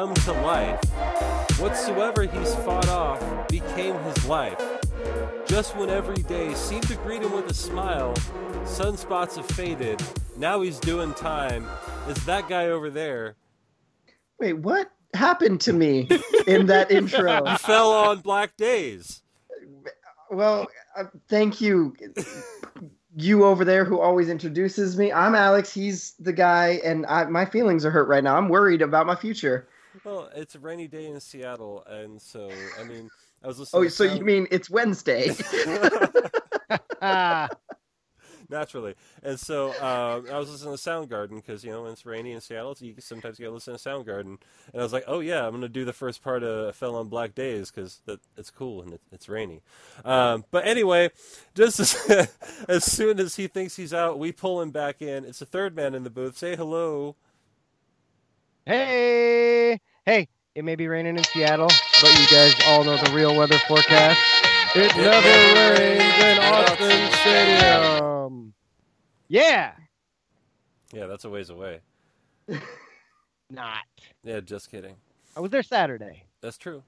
come to life. Whatsoever he's fought off became his life. Just when every day seemed to greet him with a smile, sunspots have faded. Now he's doing time. Is that guy over there? Wait, what happened to me in that intro? You fell on black days. Well, uh, thank you, you over there who always introduces me. I'm Alex. He's the guy, and I, my feelings are hurt right now. I'm worried about my future. Well, it's a rainy day in Seattle, and so I mean, I was listening. Oh, to so sound- you mean it's Wednesday? Naturally. And so um, I was listening to Soundgarden because you know when it's rainy in Seattle, you sometimes you gotta listen to Soundgarden. And I was like, oh yeah, I'm gonna do the first part of "Fell on Black Days" because that it's cool and it, it's rainy. Um, but anyway, just as, as soon as he thinks he's out, we pull him back in. It's the third man in the booth. Say hello. hey, hey! It may be raining in Seattle, but you guys all know the real weather forecast. It never rains in Autzen Stadium. Yeah, Yeah, that's a ways away. not. Yeah, just kidding. I was there Saturday. That's true.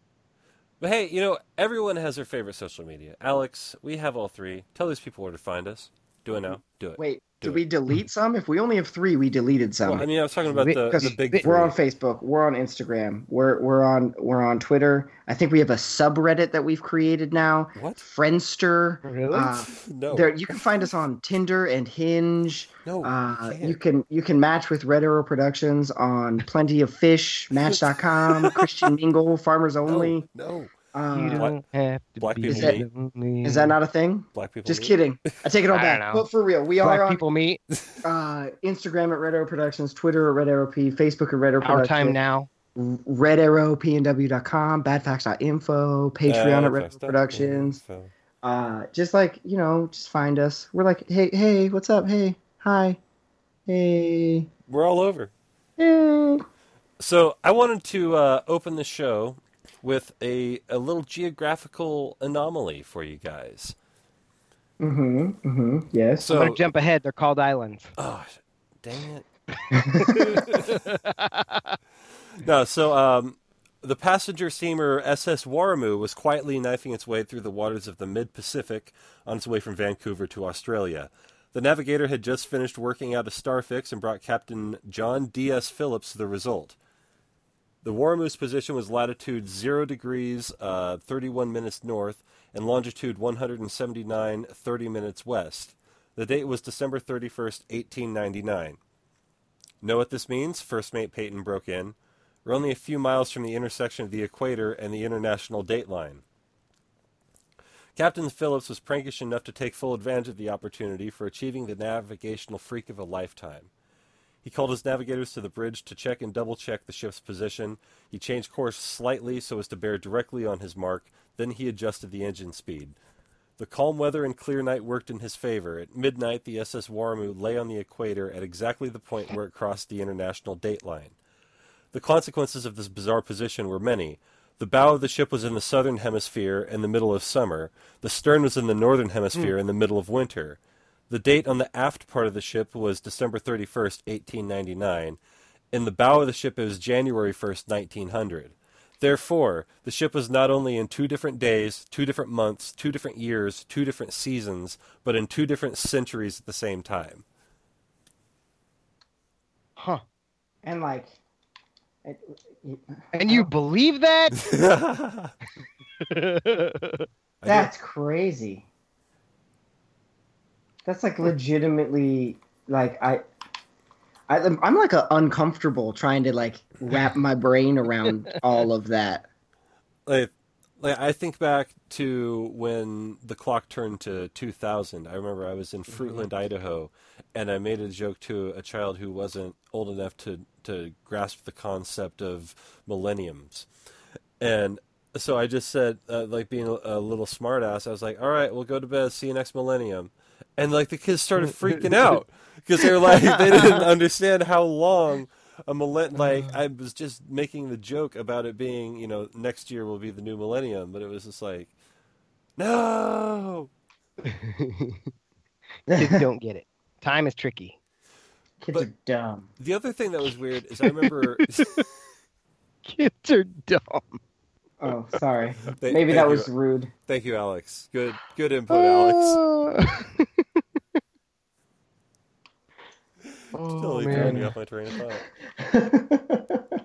But hey, you know, everyone has their favorite social media. Alex, we have all three. Tell these people where to find us. Do it now. Do it. Wait, Do did it. we delete some? If we only have three, we deleted some. Well, I mean, I was talking about We- the, Because the big we're on. Facebook, we're on Instagram, we're we're on we're on Twitter. I think we have a subreddit that we've created now. What? Friendster. Really? Uh, No. there, you can find us on Tinder and Hinge. no. Uh, you you can't. can you can match with Red Arrow Productions on Plenty of Fish, Match.com, Christian Mingle, Farmers Only. No. you Uh, don't have to Black be people meet? lonely. is that not a thing? Black people. Just meet? kidding. I take it all back. But for real, we Black are on people meet uh, Instagram at Red Arrow Productions, Twitter at Red Arrow P, Facebook at Red Arrow our Productions. time now. Red Arrow PNW.com, badfacts.info, Patreon Uh, at Red Arrow Productions. so- Uh, just like you know, just find us. We're like, hey, hey, what's up? Hey, hi, hey, We're all over. hey. So I wanted to uh, open the show with a, a little geographical anomaly for you guys. Mm-hmm. Mm-hmm. Yes. So, I'm gonna jump ahead. They're called islands. oh, dang it. no, so um, the passenger steamer SS Warrimoo was quietly knifing its way through the waters of the mid Pacific on its way from Vancouver to Australia. The navigator had just finished working out a star fix and brought Captain John D.S. Phillips the result. The Warrimoo's position was latitude 0 degrees uh, 31 minutes north and longitude 179 30 minutes west. The date was December 31st, 1899. Know what this means? First mate Peyton broke in. We're only a few miles from the intersection of the equator and the international date line. Captain Phillips was prankish enough to take full advantage of the opportunity for achieving the navigational freak of a lifetime. He called his navigators to the bridge to check and double check the ship's position. He changed course slightly so as to bear directly on his mark, then he adjusted the engine speed. The calm weather and clear night worked in his favor. At midnight, the SS Warrimoo lay on the equator at exactly the point where it crossed the international date line. The consequences of this bizarre position were many. The bow of the ship was in the southern hemisphere in the middle of summer. The stern was in the northern hemisphere hmm. in the middle of winter. The date on the aft part of the ship was December 31st, 1899. In the bow of the ship it was January 1st, 1900. Therefore, the ship was not only in two different days, two different months, two different years, two different seasons, but in two different centuries at the same time. Huh. And like, it, And you believe that? that's crazy. That's like legitimately like I. I, I'm like a uncomfortable trying to like wrap my brain around all of that. like, like I think back to when the clock turned to 2000. I remember I was in Fruitland, Idaho, and I made a joke to a child who wasn't old enough to to grasp the concept of millenniums, and so I just said, uh, like being a, a little smartass, I was like, "All right, we'll go to bed. See you next millennium." And like the kids started freaking out because they were like they didn't understand how long a millenn like uh. I was just making the joke about it being you know next year will be the new millennium, but it was just like no. Kids don't get it. Time is tricky. Kids But- are dumb. The other thing that was weird is I remember. Kids are dumb. Oh, sorry. Th- Maybe thank that you- was rude. Thank you, Alex. Good, good input, Alex. oh Totally throwing me man. off my train of thought.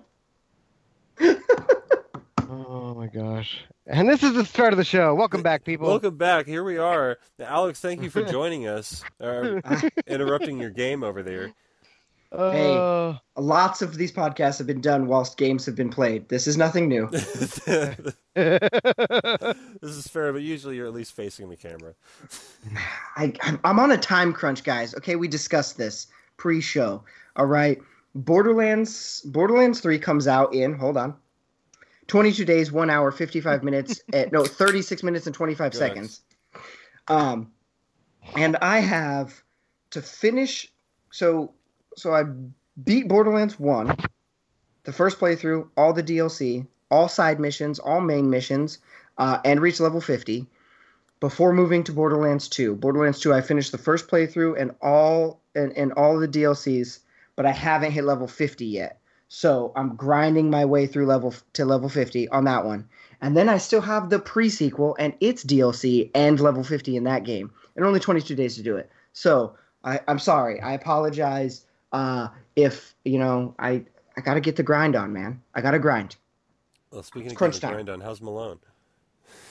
Oh my gosh. And this is the start of the show. Welcome back, people. Welcome back. Here we are. Now, Alex, thank you for joining us. Uh, interrupting your game over there. Uh, Lots of these podcasts have been done whilst games have been played. This is nothing new. this is fair, but usually you're at least facing the camera. I, I'm- I'm on a time crunch, guys. Okay, we discussed this pre-show. All right, Borderlands Borderlands Three comes out in hold on, 22 days, one hour, 55 minutes. eh, no, 36 minutes and 25 Good. seconds. Um, and I have to finish. So so I beat Borderlands One, the first playthrough, all the DLC, all side missions, all main missions, uh, and reached level 50 before moving to Borderlands 2. Borderlands 2, I finished the first playthrough and all and, and all the DLCs, but I haven't hit level 50 yet. So I'm grinding my way through level to level 50 on that one. And then I still have the pre-sequel and its DLC and level 50 in that game. And only 22 days to do it. So I, I'm sorry. I apologize uh, if, you know, I I gotta get the grind on, man. I gotta grind. Well, speaking It's of crunch getting time. grind on, how's Malone?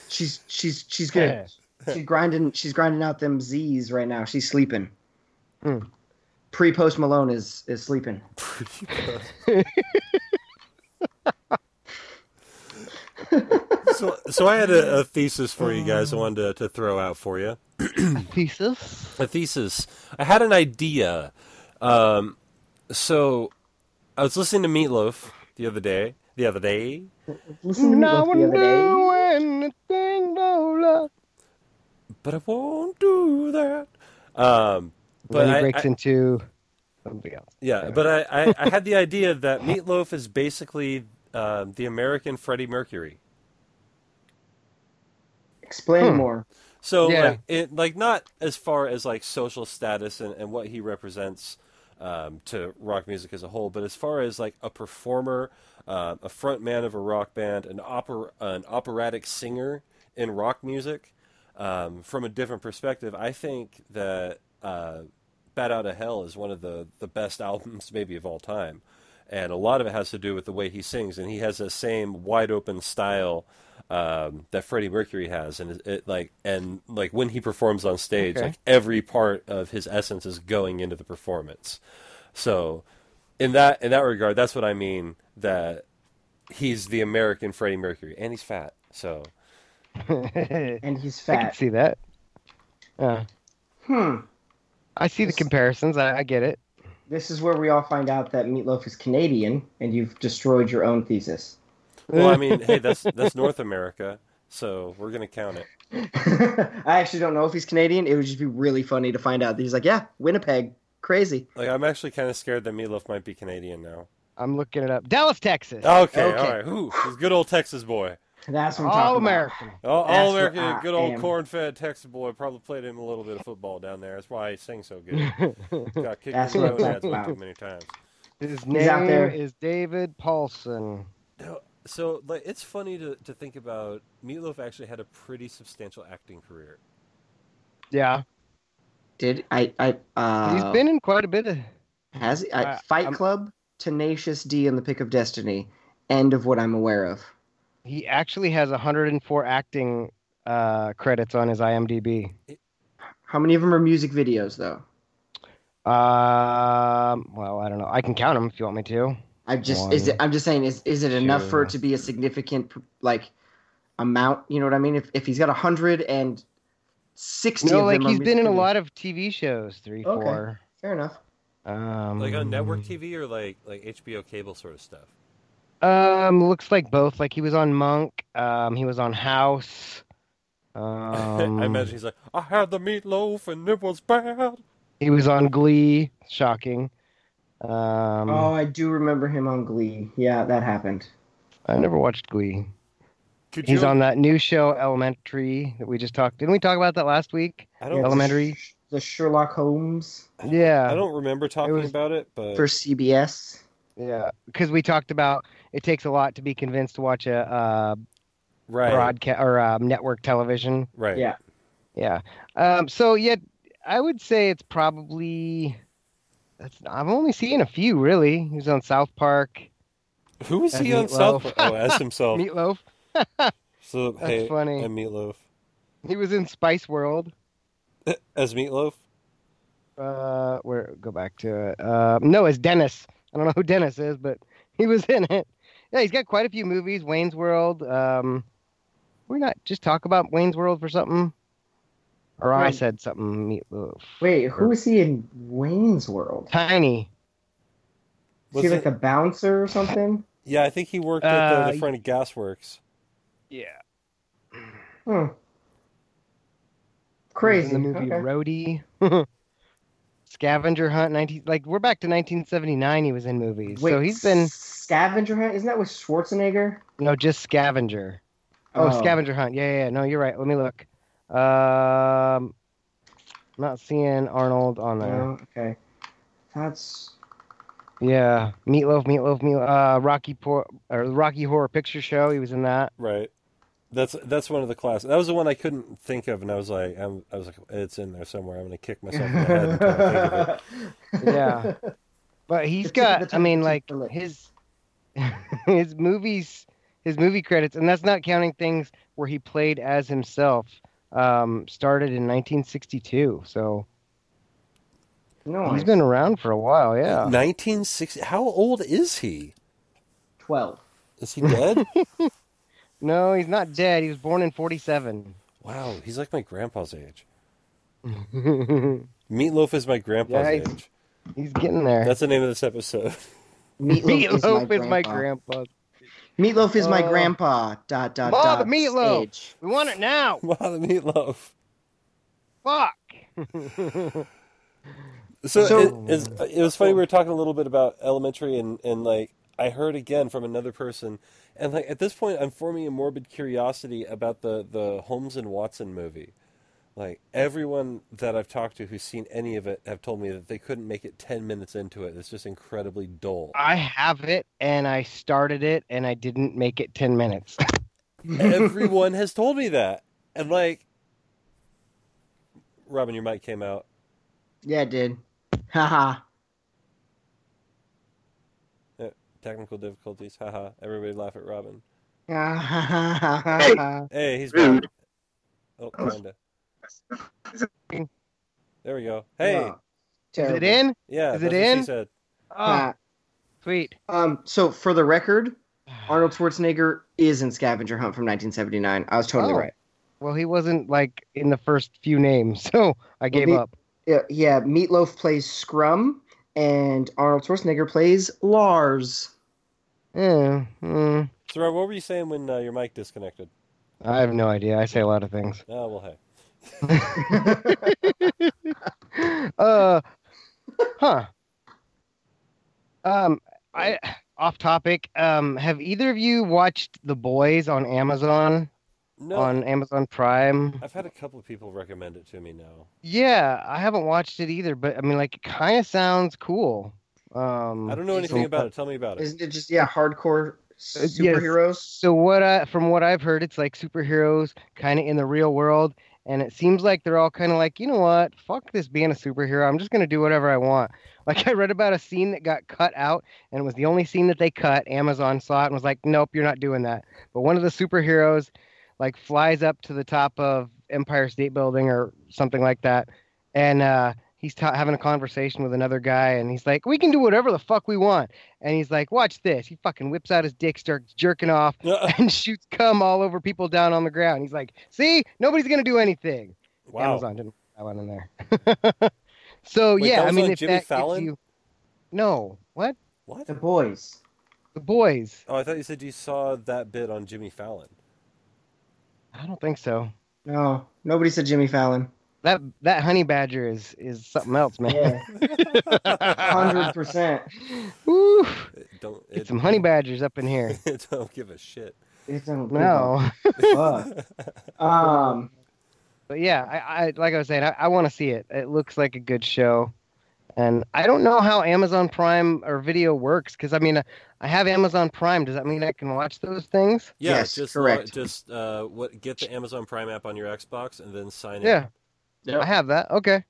She's she's she's good. she's grinding she's grinding out them Z's right now. She's sleeping. Hmm. Pre post Malone is is sleeping. So, so I had a, a thesis for you guys. I wanted to, to throw out for you. a Thesis. a thesis. I had an idea. Um, so I was listening to Meatloaf the other day. The other day, Listen to me No the other day. anything but but I won't do that. Um, but then he I- breaks I- into something else. yeah, but I, I, I had the idea that Meatloaf is basically um, the American Freddie Mercury. Explain Hmm. more. So Yeah. like it like not as far as like social status and, and what he represents um, to rock music as a whole, but as far as like a performer, uh, a front man of a rock band, an opera an operatic singer in rock music, um, from a different perspective, I think that uh, Bat Out of Hell is one of the, the best albums maybe of all time. And a lot of it has to do with the way he sings, and he has the same wide open style um, that Freddie Mercury has, and it, it like and like when he performs on stage, Okay. like every part of his essence is going into the performance. So, in that in that regard, that's what I mean. That he's the American Freddie Mercury, and he's fat. So And he's fat. I can see that. Uh, Hmm. I see the comparisons. I, I get it. This is where we all find out that Meatloaf is Canadian, and you've destroyed your own thesis. Well, I mean, hey, that's that's North America, so we're gonna count it. I actually don't know if he's Canadian. It would just be really funny to find out that he's like, yeah, Winnipeg, crazy. Like I'm actually kind of scared that Meatloaf might be Canadian now. I'm looking it up. Dallas, Texas. Okay, Okay. all right. Who? He's good old Texas boy. That's what I'm All talking American. All, all American, good old corn-fed Texas boy. Probably played him a little bit of football down there. That's why he sings so good. Got kicked That's in the what I'm gonads talking way about. too many times. His He's out name there. is David Paulson. No, so like, it's funny to, to think about. Meatloaf actually had a pretty substantial acting career. Yeah. Did I? I uh, he's been in quite a bit of. has he? I, I- Fight I'm- Club, Tenacious D, and The Pick of Destiny. End of what I'm aware of. He actually has 104 acting uh, credits on his IMDb. How many of them are music videos, though? Um, well, I don't know. I can count them if you want me to. I just is One, it? I'm just saying, is is it enough for it to be a significant like amount? You know what I mean? If if he's got a hundred and sixty, No, of like them he's been in a lot of TV shows. Three, Okay. four. Fair enough. Um, Like on network TV or like like HBO cable sort of stuff. Um, looks like both. Like he was on Monk. Um, he was on House. Um, I imagine he's like, I had the meatloaf and it was bad. he was on Glee. Shocking. Um, oh, I do remember him on Glee. Yeah, that happened. I never watched Glee. Could He's you? on that new show Elementary that we just talked. Didn't we talk about that last week? I don't. it's Elementary. the Sherlock Holmes Yeah. I don't remember talking was- about it, but for CBS. Yeah, because we talked about it takes a lot to be convinced to watch a uh, right, broadcast or um, network television. right. Yeah. Yeah. Um, so yet, I would say it's probably. That's, I've only seen a few really. He was on South Park. Who was As he on South Park? Oh, as himself. Meatloaf. so That's hey, funny. I'm Meatloaf. He was in Spice World. As Meatloaf. Uh, where go back to it. Uh, no, it's Dennis. I don't know who Dennis is, but he was in it. Yeah, he's got quite a few movies. Wayne's World. Um, we not just talk about Wayne's World for something, or I said something. Meatloaf. Wait, who is he in Wayne's World? Tiny. Is Was he it- like a bouncer or something? Yeah, I think he worked at the, Uh, the front of Gasworks. Yeah. Hmm. He was Crazy. In the movie okay. Roadie. Scavenger Hunt. Nineteen. Like we're back to 1979. He was in movies. Wait, so he's been Scavenger Hunt. Isn't that with Schwarzenegger? no just Scavenger. Oh, Oh. Scavenger Hunt. Yeah, yeah, yeah. No, you're right. Let me look. Um, not seeing Arnold on there. Oh, okay. That's Yeah, Meatloaf, Meatloaf, Meatloaf. Uh, Rocky Por- or Rocky Horror Picture Show. He was in that. Right. That's that's one of the classics. That was the one I couldn't think of, and I was like, I'm, I was like, it's in there somewhere. I'm gonna kick myself in the head until I think of it. Yeah. But he's The tip got. I mean, like of the lip. his his movies, his movie credits, and that's not counting things where he played as himself. Um, started in 1962, so no, he's been around for a while. Yeah. 1960. How old is he? twelve. Is he dead? No, he's not dead. He was born in 47. wow, he's like my grandpa's age. Meatloaf is my grandpa's Yeah, he's- age. getting there. That's the name of this episode. Meatloaf, Meatloaf is my grandpa. Meatloaf is my Uh, grandpa. Dot dot Mom, dot. the meatloaf. Age. We want it now. wow, the Meatloaf. Fuck. So, So- it, it's- it was funny. We were talking a little bit about elementary, and, and like I heard again from another person, and like at this point, I'm forming a morbid curiosity about the the Holmes and Watson movie. Like everyone that I've talked to who's seen any of it have told me that they couldn't make it ten minutes into it. It's just incredibly dull. I have it, and I started it, and I didn't make it 10 minutes. everyone has told me that, and like, Robin, your mic came out. Yeah, it did. Haha. Uh, technical difficulties. Haha. Everybody laugh at Robin. Ha Hey, he's back. Oh, kinda. There we go. Hey, Is it in? yeah, Is it in? she said. Oh, sweet. Um. So for the record, Arnold Schwarzenegger is in Scavenger Hunt from 1979. I was totally Oh. right. Well, he wasn't like in the first few names, so I gave he- up. Yeah. Yeah. Meatloaf plays Scrum, and Arnold Schwarzenegger plays Lars. Yeah, mm, So, Rob, what were you saying when uh, your mic disconnected? I have no idea. I say a lot of things. Oh, well, hey. Uh, huh. Um, I off topic. Um, have either of you watched The Boys on Amazon No, on Amazon Prime? I've had a couple of people recommend it to me now. Yeah, I haven't watched it either, but I mean, like, it kind of sounds cool. Um, I don't know anything about it. Tell me about it. Isn't it just yeah hardcore Uh, yes. superheroes? So what I from what I've heard, it's like superheroes kind of in the real world, and it seems like they're all kind of like, you know what? Fuck this being a superhero. I'm just gonna do whatever I want. Like I read about a scene that got cut out, and it was the only scene that they cut. Amazon saw it and was like, nope, you're not doing that. But one of the superheroes like flies up to the top of Empire State Building or something like that, and uh, he's ta- having a conversation with another guy, and he's like, we can do whatever the fuck we want. And he's like, watch this. He fucking whips out his dick, starts jerking off and shoots cum all over people down on the ground. He's like, "See, nobody's gonna do anything." wow. Amazon didn't put that one in there. so Wait, yeah, I mean, if Jimmy that Fallon? you, no, what What? The boys. the boys? Oh, I thought you said you saw that bit on Jimmy Fallon. I don't think so. No, nobody said Jimmy Fallon. That that honey badger is is something else, man. Hundred percent. Woo, don't get some honey badgers up in here. don't give a shit. It's a No, fuck. Um. But yeah, I, I like I was saying, I, I want to see it. It looks like a good show, and I don't know how Amazon Prime or video works because I mean, I have Amazon Prime. Does that mean I can watch those things? Yeah, Yes, just correct. just uh, what get the Amazon Prime app on your Xbox and then sign in. Yeah, Yep. I have that. Okay,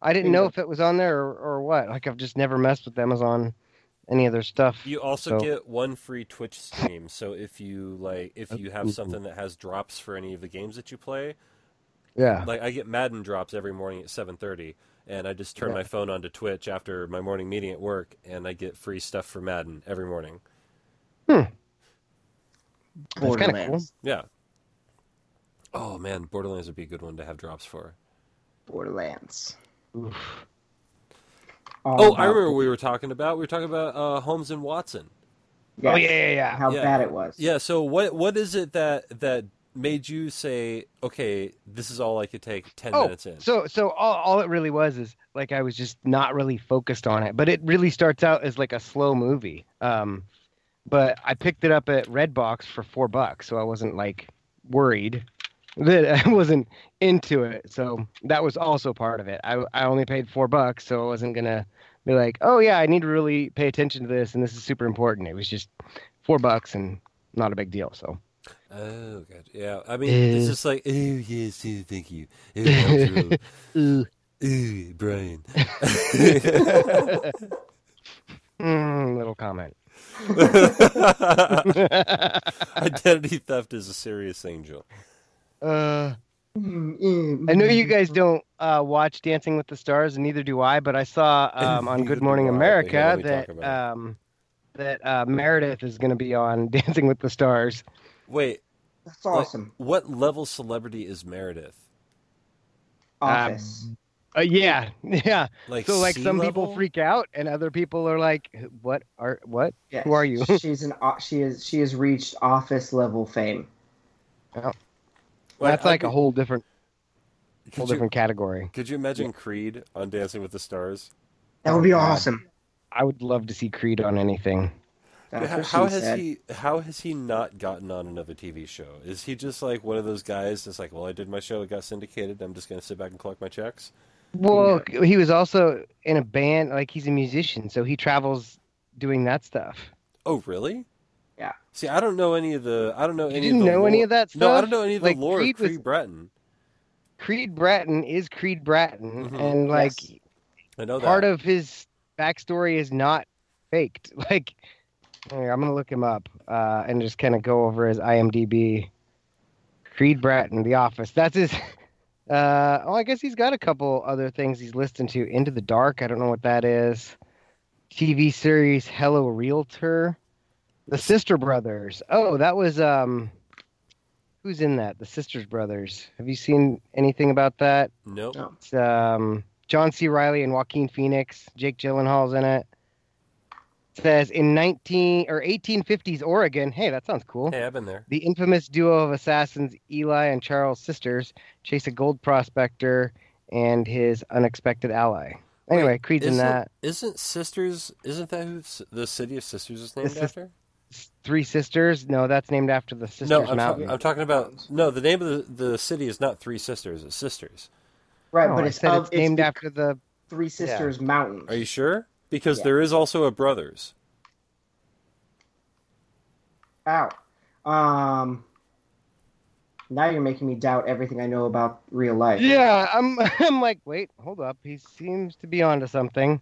I didn't know if it was on there or, or what. Like I've just never messed with Amazon, any of their stuff. You also So- get one free Twitch stream. So if you like, if you have something that has drops for any of the games that you play, Yeah. like I get Madden drops every morning at seven thirty, and I just turn Yeah. my phone onto Twitch after my morning meeting at work, and I get free stuff for Madden every morning. Hmm. That's kinda Borderlands. Yeah. Oh man, Borderlands would be a good one to have drops for. Borderlands. Oof. All Oh, I remember what we were talking about. We were talking about uh, Holmes and Watson. Yes. Oh yeah, yeah, yeah. How Yeah. bad it was. Yeah. So what what is it that that made you say, okay, this is all I could take ten Oh, minutes in? so so all, all it really was is like I was just not really focused on it, but it really starts out as like a slow movie. Um, but I picked it up at Redbox for four bucks, so I wasn't like worried that I wasn't into it. So that was also part of it. I I only paid four bucks, so I wasn't gonna be like, oh yeah, I need to really pay attention to this, and this is super important. It was just four bucks and not a big deal. So Oh, God. Yeah. I mean, it's Uh. just like, oh, yes, yeah, thank you. Oh. Ooh. Ooh, Brian. Mm, little comment. Identity theft is a serious Joe. Uh. Mm, I know you guys don't uh, watch Dancing with the Stars, and neither do I. But I saw um, on Good Morning America here, let me talk that um, that uh, Meredith is going to be on Dancing with the Stars. Wait, That's awesome. what level celebrity is Meredith? Office. Uh, yeah, yeah. Like, so like sea some people freak out, and other people are like, "What are what? Yes. who are you?" she's an. She is. She has reached office level fame. Like, That's like I'd a whole different whole you- different category. Could you imagine Creed on Dancing with the Stars? That would be Oh, awesome. I would love to see Creed on anything. How how has said. he how has he not gotten on another TV show? Is he just like one of those guys that's like, well, I did my show, it got syndicated. I'm just gonna sit back and collect my checks. Well, he was also in a band. Like he's a musician, so he travels doing that stuff. Oh, really? Yeah. See, I don't know any of the. I don't know You any didn't of the. know any of that stuff. No, I don't know any of the Like, lore Creed of was- Creed Bratton. Creed Bratton is Creed Bratton, Mhm. and like Yes. I know that. part of his backstory is not faked. Like, here, I'm gonna look him up uh, and just kind of go over his IMDb. Creed Bratton, The Office. That's his. Uh, oh, I guess he's got a couple other things he's listened to. Into the Dark. I don't know what that is. TV series Hello Realtor. The Sister Brothers. Oh, that was um. Who's in that? The Sisters Brothers. Have you seen anything about that? Nope. No. It's um, John C. Reilly and Joaquin Phoenix. Jake Gyllenhaal's in it. It says in 19 or 1850s Oregon. Hey, that sounds cool. Hey, I've been there. The infamous duo of assassins Eli and Charles Sisters chase a gold prospector and his unexpected ally. Anyway, Wait, Creed's in that. Isn't Sisters? Isn't that who the city of Sisters is named Sis- after? S- Three Sisters. No, that's named after the Sisters No, I'm, ta- Mountain. I'm talking about. No, the name of the, the city is not Three Sisters. It's Sisters. Right, No, but I it's, said of, it's named the after the. Three Sisters mountain. Are you sure? Because Yeah. there is also a Brothers. Ow. Um. Now you're making me doubt everything I know about real life. Yeah, I'm. I'm like, wait, hold up. He seems to be onto something.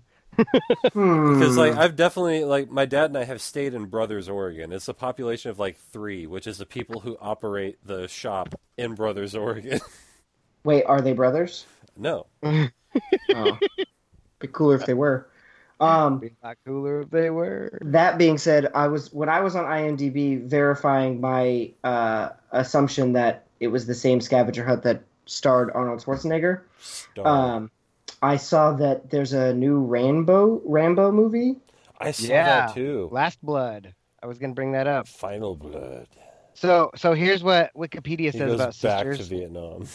Hmm. Because like I've definitely like my dad and I have stayed in Brothers, Oregon. It's a population of like three, which is the people who operate the shop in Brothers, Oregon. Wait, are they brothers? no, Oh. be cooler if they were. Um. Be a lot cooler if they were. That being said, I was when I was on IMDb verifying my uh, assumption that it was the same scavenger hunt that starred Arnold Schwarzenegger. Star. Um, I saw that there's a new Rambo Rambo movie. I saw Yeah. that too. Last Blood. I was gonna bring that up. Final Blood. So, so here's what Wikipedia He says goes about back Sisters. to Vietnam.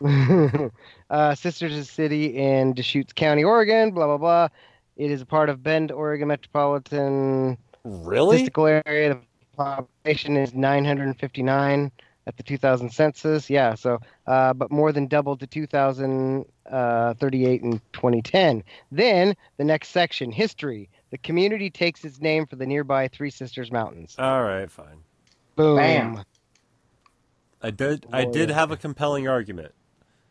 uh, Sisters is a city in Deschutes County, Oregon. Blah blah blah. It is a part of Bend, Oregon metropolitan really? statistical area. The population is 959. At the 2000 census. Yeah, so uh, but more than doubled to 2038 in 2010. Then the next section, history. The community takes its name for the nearby Three Sisters Mountains. All right, fine. Boom. Bam. I did. I did have a compelling argument.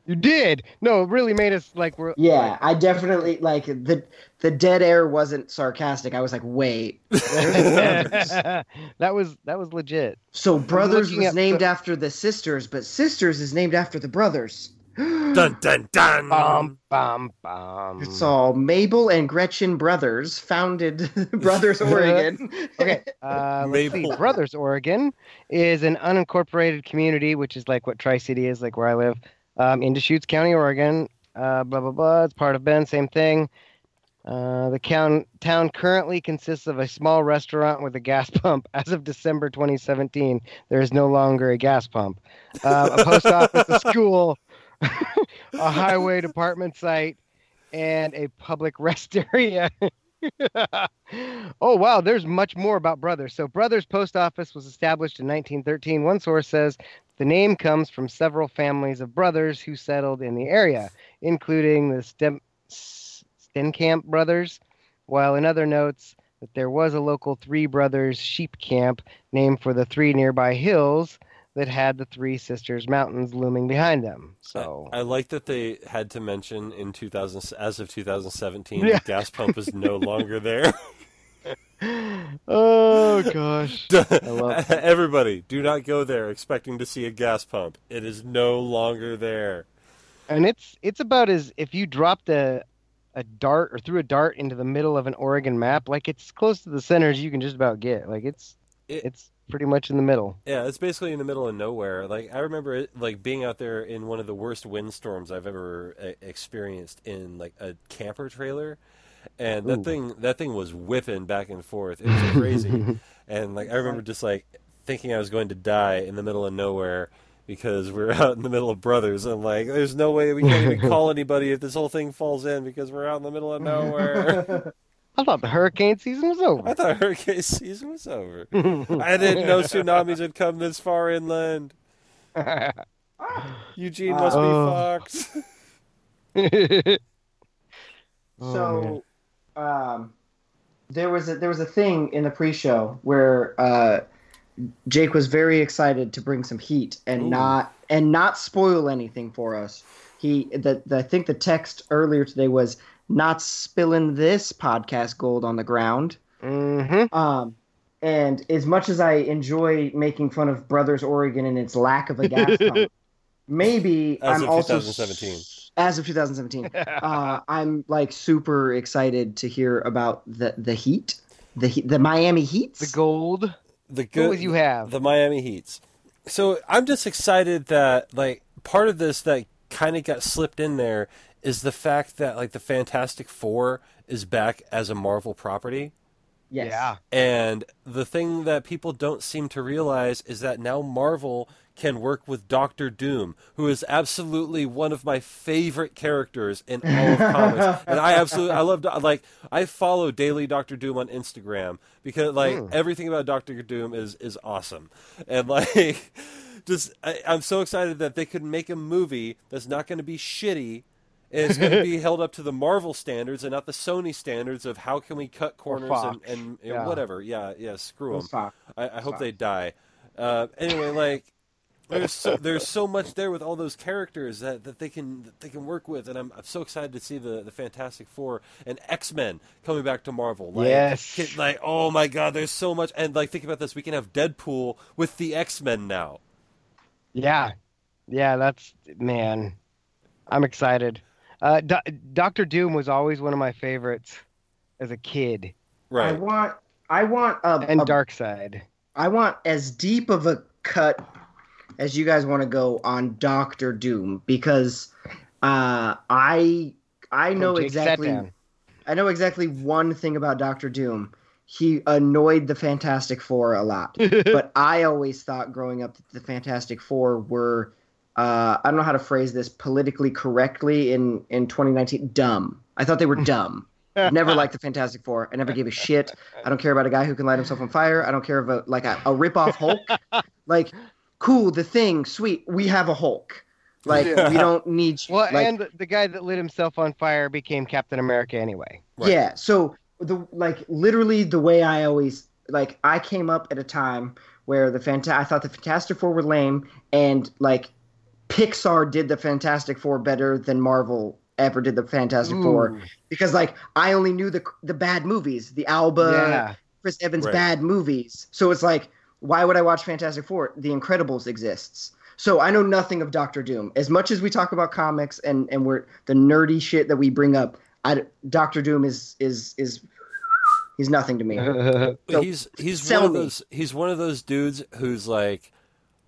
You did. No, it really made us like we're Yeah, I definitely like the the dead air wasn't sarcastic. I was like, wait. that was that was legit. So brothers was named the- after the sisters, but sisters is named after the brothers. Dun dun dun. Bum bum bum. It's all Mabel and Gretchen Brothers founded Brothers Oregon. Okay, uh, let's see. Brothers, Oregon is an unincorporated community, which is like what Tri City is, like where I live, um, in Deschutes County, Oregon. Uh, blah blah blah. It's part of Bend, same thing. Uh, the count, town currently consists of a small restaurant with a gas pump. As of December 2017, there is no longer a gas pump. Uh, a post office, a school, a highway department site, and a public rest area. oh wow, there's much more about Brothers. So Brothers Post Office was established in 1913. One source says the name comes from several families of brothers who settled in the area, including the Stem- Stenkamp brothers, while in other notes that there was a local Three Brothers sheep camp named for the three nearby hills that had the Three Sisters Mountains looming behind them. So I like that they had to mention in 2000 as of 2017 Yeah. the gas pump is no longer there. Oh gosh. Everybody, do not go there expecting to see a gas pump. It is no longer there. and it's it's about as if you dropped a a dart or threw a dart into the middle of an Oregon map, like it's close to the center as you can just about get. Like it's It- it's pretty much in the middle. Yeah, it's basically in the middle of nowhere. Like I remember it, like being out there in one of the worst windstorms I've ever uh, experienced in like a camper trailer, and that Ooh. thing that thing was whipping back and forth. It was crazy, and like I remember just like thinking I was going to die in the middle of nowhere because we're out in the middle of brothers and like there's no way we can't even call anybody if this whole thing falls in because we're out in the middle of nowhere. I thought the hurricane season was over. I over. thought hurricane season was over. I didn't know tsunamis had come this far inland. Eugene must be Oh. fucked. Oh, so um, there was a there was a thing in the pre-show where uh, Jake was very excited to bring some heat and Ooh. not and not spoil anything for us. He the, the I think the text earlier today was not spilling this podcast gold on the ground. Mhm. Um, and as much as I enjoy making fun of Brothers Oregon and its lack of a gas pump, maybe As I'm of also 2017. As of 2017. uh, I'm like super excited to hear about the the Heat, the the Miami Heats. The gold. The good would you have? the Miami Heats. So I'm just excited that like part of this that kind of got slipped in there is the fact that like the Fantastic Four is back as a Marvel property. yes. Yeah. And the thing that people don't seem to realize is that now Marvel can work with Doctor Doom, who is absolutely one of my favorite characters in all of comics. And I absolutely I love like I follow daily Doctor Doom on Instagram because like Hmm. everything about Doctor Doom is is awesome. And like just I, I'm so excited that they could make a movie that's not going to be shitty and it's going to be held up to the Marvel standards and not the Sony standards of how can we cut corners and, and, and Yeah. whatever. Yeah, yeah, screw them. I, I hope Fox. they die. Uh, anyway, like there's so, there's so much there with all those characters that, that they can that they can work with, and I'm, I'm so excited to see the, the Fantastic Four and X Men coming back to Marvel. Like, Yes. kid- like oh my God, there's so much, and like think about this, we can have Deadpool with the X Men now. Yeah. Yeah, that's man. I'm excited. Uh, Do- Doctor Doom was always one of my favorites as a kid, Right. I want. I want a, and a- Side. I want as deep of a cut as you guys want to go on Doctor Doom because uh, I I know Oh, exactly. I know exactly one thing about Doctor Doom. He annoyed the Fantastic Four a lot. but I always thought growing up that the Fantastic Four were uh, I don't know how to phrase this politically correctly in in 2019 dumb. I thought they were dumb. never liked the Fantastic Four. I never gave a shit. I don't care about a guy who can light himself on fire. I don't care about like a, a rip off Hulk. like cool, the thing, sweet. We have a Hulk. Like Yeah. we don't need Well, like, and the guy that lit himself on fire became Captain America anyway. Right. Yeah, so the like literally the way I always like I came up at a time where the fanta- I thought the Fantastic Four were lame and like Pixar did the Fantastic Four better than Marvel ever did the Fantastic Four because like I only knew the the bad movies, the Alba, yeah. Chris Evans Right. bad movies. So it's like why would I watch Fantastic Four? The Incredibles exists. So I know nothing of Doctor Doom. As much as we talk about comics and and we're the nerdy shit that we bring up, I, Doctor Doom is is is he's nothing to me. So, he's he's sell one of me. those he's one of those dudes who's like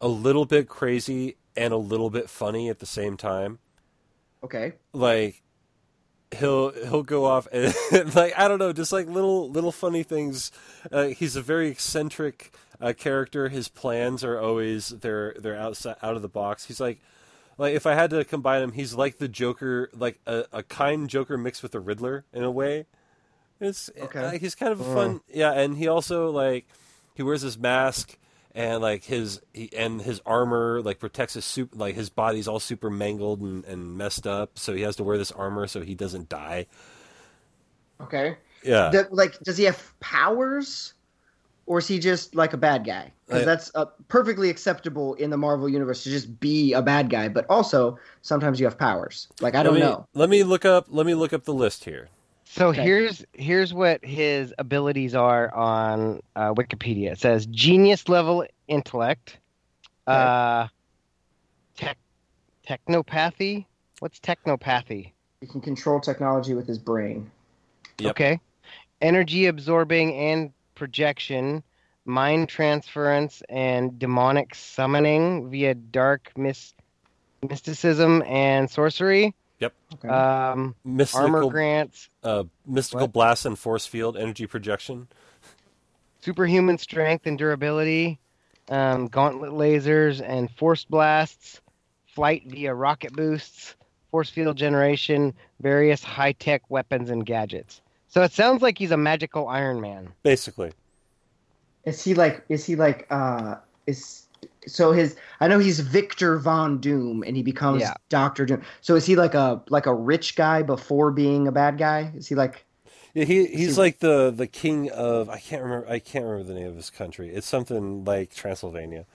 a little bit crazy and a little bit funny at the same time. Okay. Like he'll he'll go off and like I don't know, just like little little funny things. Uh, he's a very eccentric uh, character. His plans are always they're they're outside out of the box. He's like like if I had to combine him, he's like the Joker, like a, a kind Joker mixed with a Riddler in a way. It's Okay. uh, he's kind of a fun, yeah, and he also like he wears his mask and like his he, and his armor like protects his super like his body's all super mangled and, and messed up, so he has to wear this armor so he doesn't die. Okay. Yeah, like, does he have powers, or is he just like a bad guy? Because that's uh, perfectly acceptable in the Marvel universe to just be a bad guy. But also, sometimes you have powers. Like I don't let me, know. Let me look up. Let me look up the list here. So Okay. here's here's what his abilities are on uh, Wikipedia. It says genius level intellect, Okay. uh, tech, technopathy. What's technopathy? He can control technology with his brain. Yep. Okay, energy absorbing and projection, mind transference, and demonic summoning via dark mys- mysticism and sorcery. Okay. Um, armor Mystical, grants, uh, mystical What? blast and force field energy projection. superhuman strength and durability, um, gauntlet lasers and force blasts, flight via rocket boosts, force field generation, various high tech weapons and gadgets. So it sounds like he's a magical Iron Man. Basically, Is he like? Is he like? uh Is so his? I know he's Victor Von Doom, and he becomes Yeah. Doctor Doom. So is he like a like a rich guy before being a bad guy? Is he like? yeah, he he's See- like the the king of I can't remember I can't remember the name of his country. It's something like Transylvania.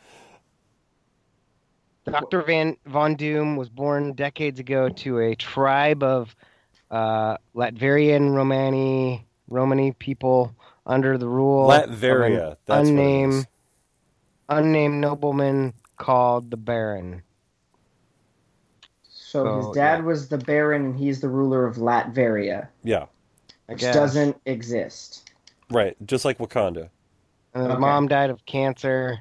Dr. Van Von Doom was born decades ago to a tribe of uh, Latvian Romani Romani people under the rule of an That's unnamed what it is. Unnamed nobleman called the Baron. So So, his dad yeah. was the Baron, and he's the ruler of Latveria, Yeah, which doesn't exist. right. Just like Wakanda. And his Okay. mom died of cancer.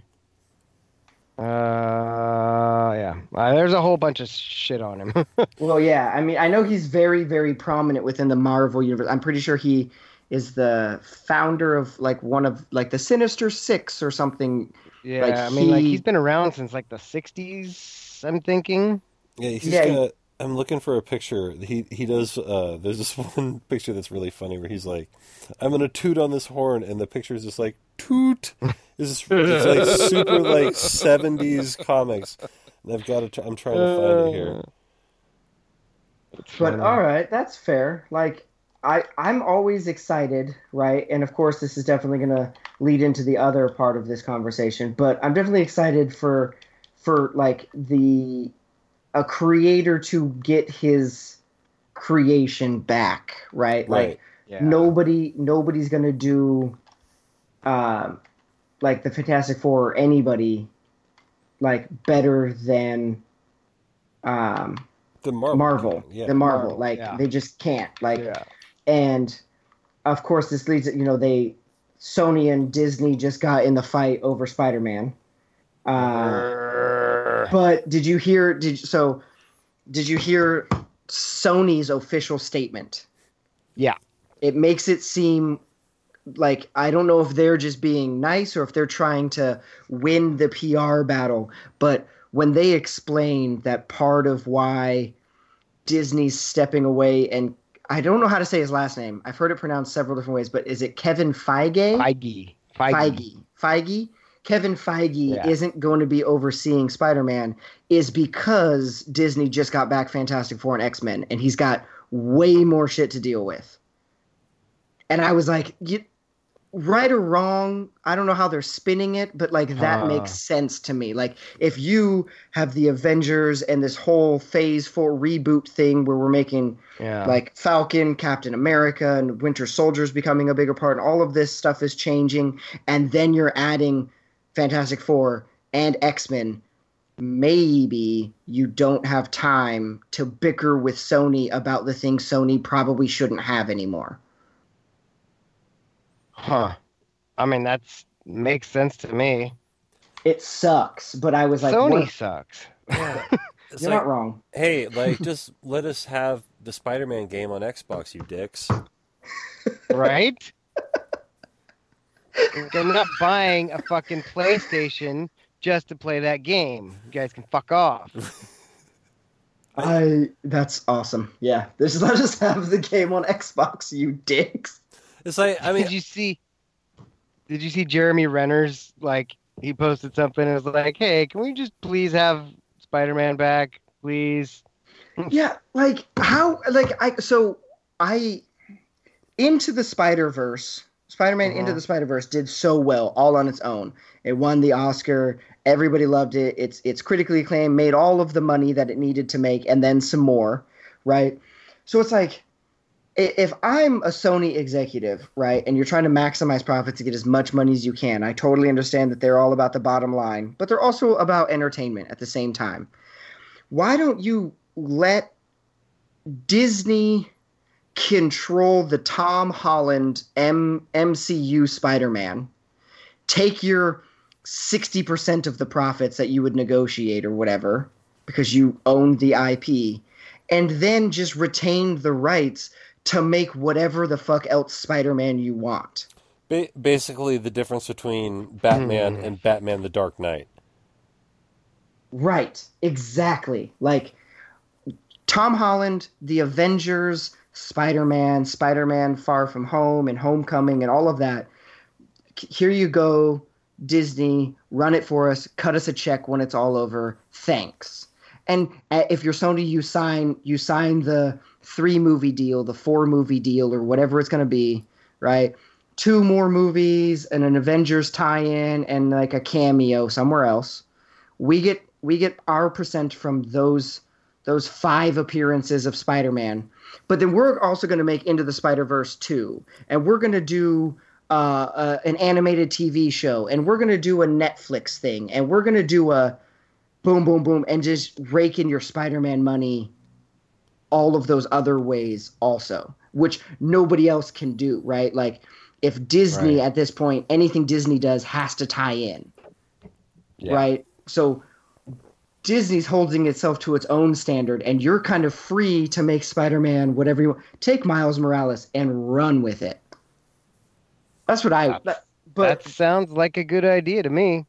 Uh, yeah. Uh, there's a whole bunch of shit on him. Well, yeah. I mean, I know he's very, very prominent within the Marvel universe. I'm pretty sure he is the founder of like one of like the Sinister Six or something. Yeah, Like, I mean, like he- he's been around since like the '60s. I'm thinking. Yeah, he's Yeah, he- got. I'm looking for a picture. He he does. Uh, there's this one picture that's really funny where he's like, "I'm gonna toot on this horn," and the picture is just like toot. It's, it's like super like 70s comics. And I've got to. Try, I'm trying to find it here. But all right, that's fair. Like I, I'm always excited, right? And of course, this is definitely going to lead into the other part of this conversation. But I'm definitely excited for, for like the, a creator to get his creation back, right? Like Right. Yeah. nobody nobody's gonna do um like the fantastic four or anybody like better than um The Marvel. marvel Yeah. the marvel, Marvel, like yeah. they just can't like Yeah. And of course this leads you know they sony and disney just got in the fight over spider-man uh but did you hear did so did you hear Sony's official statement? Yeah. It makes it seem like I don't know if they're just being nice or if they're trying to win the PR battle, but when they explain that part of why Disney's stepping away and I don't know how to say his last name. I've heard it pronounced several different ways, but is it Kevin Feige? Feige. Feige. Feige. Feige Kevin Feige Yeah. isn't going to be overseeing Spider-Man is because Disney just got back Fantastic Four and X-Men, and he's got way more shit to deal with. And I was like, you, right or wrong, I don't know how they're spinning it, but like that Huh. makes sense to me. Like if you have the Avengers and this whole Phase Four reboot thing where we're making Yeah. like Falcon, Captain America, and Winter Soldier's becoming a bigger part, and all of this stuff is changing, and then you're adding Fantastic Four and X Men. Maybe you don't have time to bicker with Sony about the things Sony probably shouldn't have anymore. Huh. I mean, that's makes sense to me. It sucks, but I was like, Sony what- sucks. It's you're like, not wrong. hey, like just let us have the Spider-Man game on Xbox, you dicks. right? They're not buying a fucking PlayStation just to play that game. You guys can fuck off. I that's awesome. Yeah, just let us have the game on Xbox, you dicks. It's like I mean, did you see? Did you see Jeremy Renner's like he posted something and was like, "Hey, can we just please have Spider-Man back, please?" Yeah, like how like I so I into the Spider Verse, Spider Man into Uh-huh. the Spider Verse did so well all on its own. It won the Oscar. Everybody loved it. It's it's critically acclaimed, made all of the money that it needed to make, and then some more, right? So it's like i- if I'm a Sony executive, right, and you're trying to maximize profits to get as much money as you can, I totally understand that they're all about the bottom line, but they're also about entertainment at the same time. Why don't you let Disney control the Tom Holland M- MCU Spider Man? Take your 60% of the profits that you would negotiate or whatever, because you own the IP, and then just retain the rights to make whatever the fuck else Spider Man you want. ba- basically the difference between Batman Hmm. and Batman: The Dark Knight. Right, exactly. Like Tom Holland, the Avengers, Spider Man, Spider Man Far From Home, and Homecoming, and all of that. Here you go, Disney, run it for us, cut us a check when it's all over. Thanks. And uh, if you're Sony, you sign you sign the three movie deal, the four movie deal, or whatever it's going to be, right? Two more movies and an Avengers tie-in and like a cameo somewhere else we get we get our percent from those those five appearances of Spider-Man. But then we're also going to make Into the Spider-Verse 2 and we're going to do uh, uh, an animated TV show and we're going to do a Netflix thing and we're going to do a boom boom boom and just rake in your Spider-Man money all of those other ways also, which nobody else can do, right? Like if Disney Right. at this point anything Disney does has to tie in Yeah. right? So Disney's holding itself to its own standard, and you're kind of free to make Spider-Man whatever you want. Take Miles Morales and run with it. That's what I. That's- But but, that sounds like a good idea to me.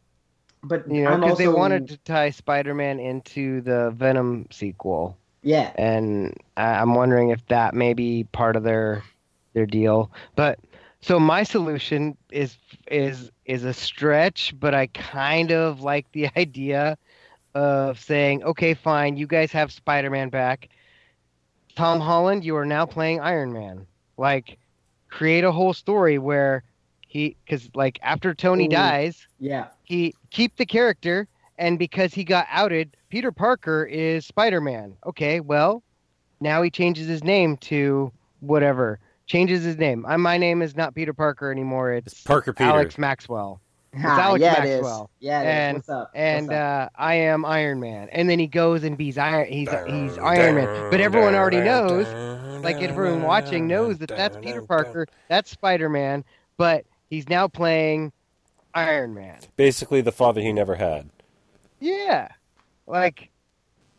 but You know, because they wanted to tie Spider-Man into the Venom sequel, Yeah, and I- I'm wondering if that may be part of their their deal. But so my solution is is is a stretch, but I kind of like the idea of saying, okay, fine, you guys have Spider-Man back. Tom Holland, you are now playing Iron Man. Like, create a whole story where he, because like after Tony Ooh. dies, yeah, he keep the character and because he got outed peter parker is spider-man okay well now he changes his name to whatever changes his name I, my name is not peter parker anymore it's, It's Parker Peter. alex maxwell Ha, Alex yeah, Maxwell. it is. Yeah, it is. And- What's up? and What's up? uh, i am iron man and then he goes and he's iron he's, he's iron man but everyone already knows like everyone watching knows that that's peter parker that's spider-man but he's now playing iron man Basically, the father he never had. Yeah, like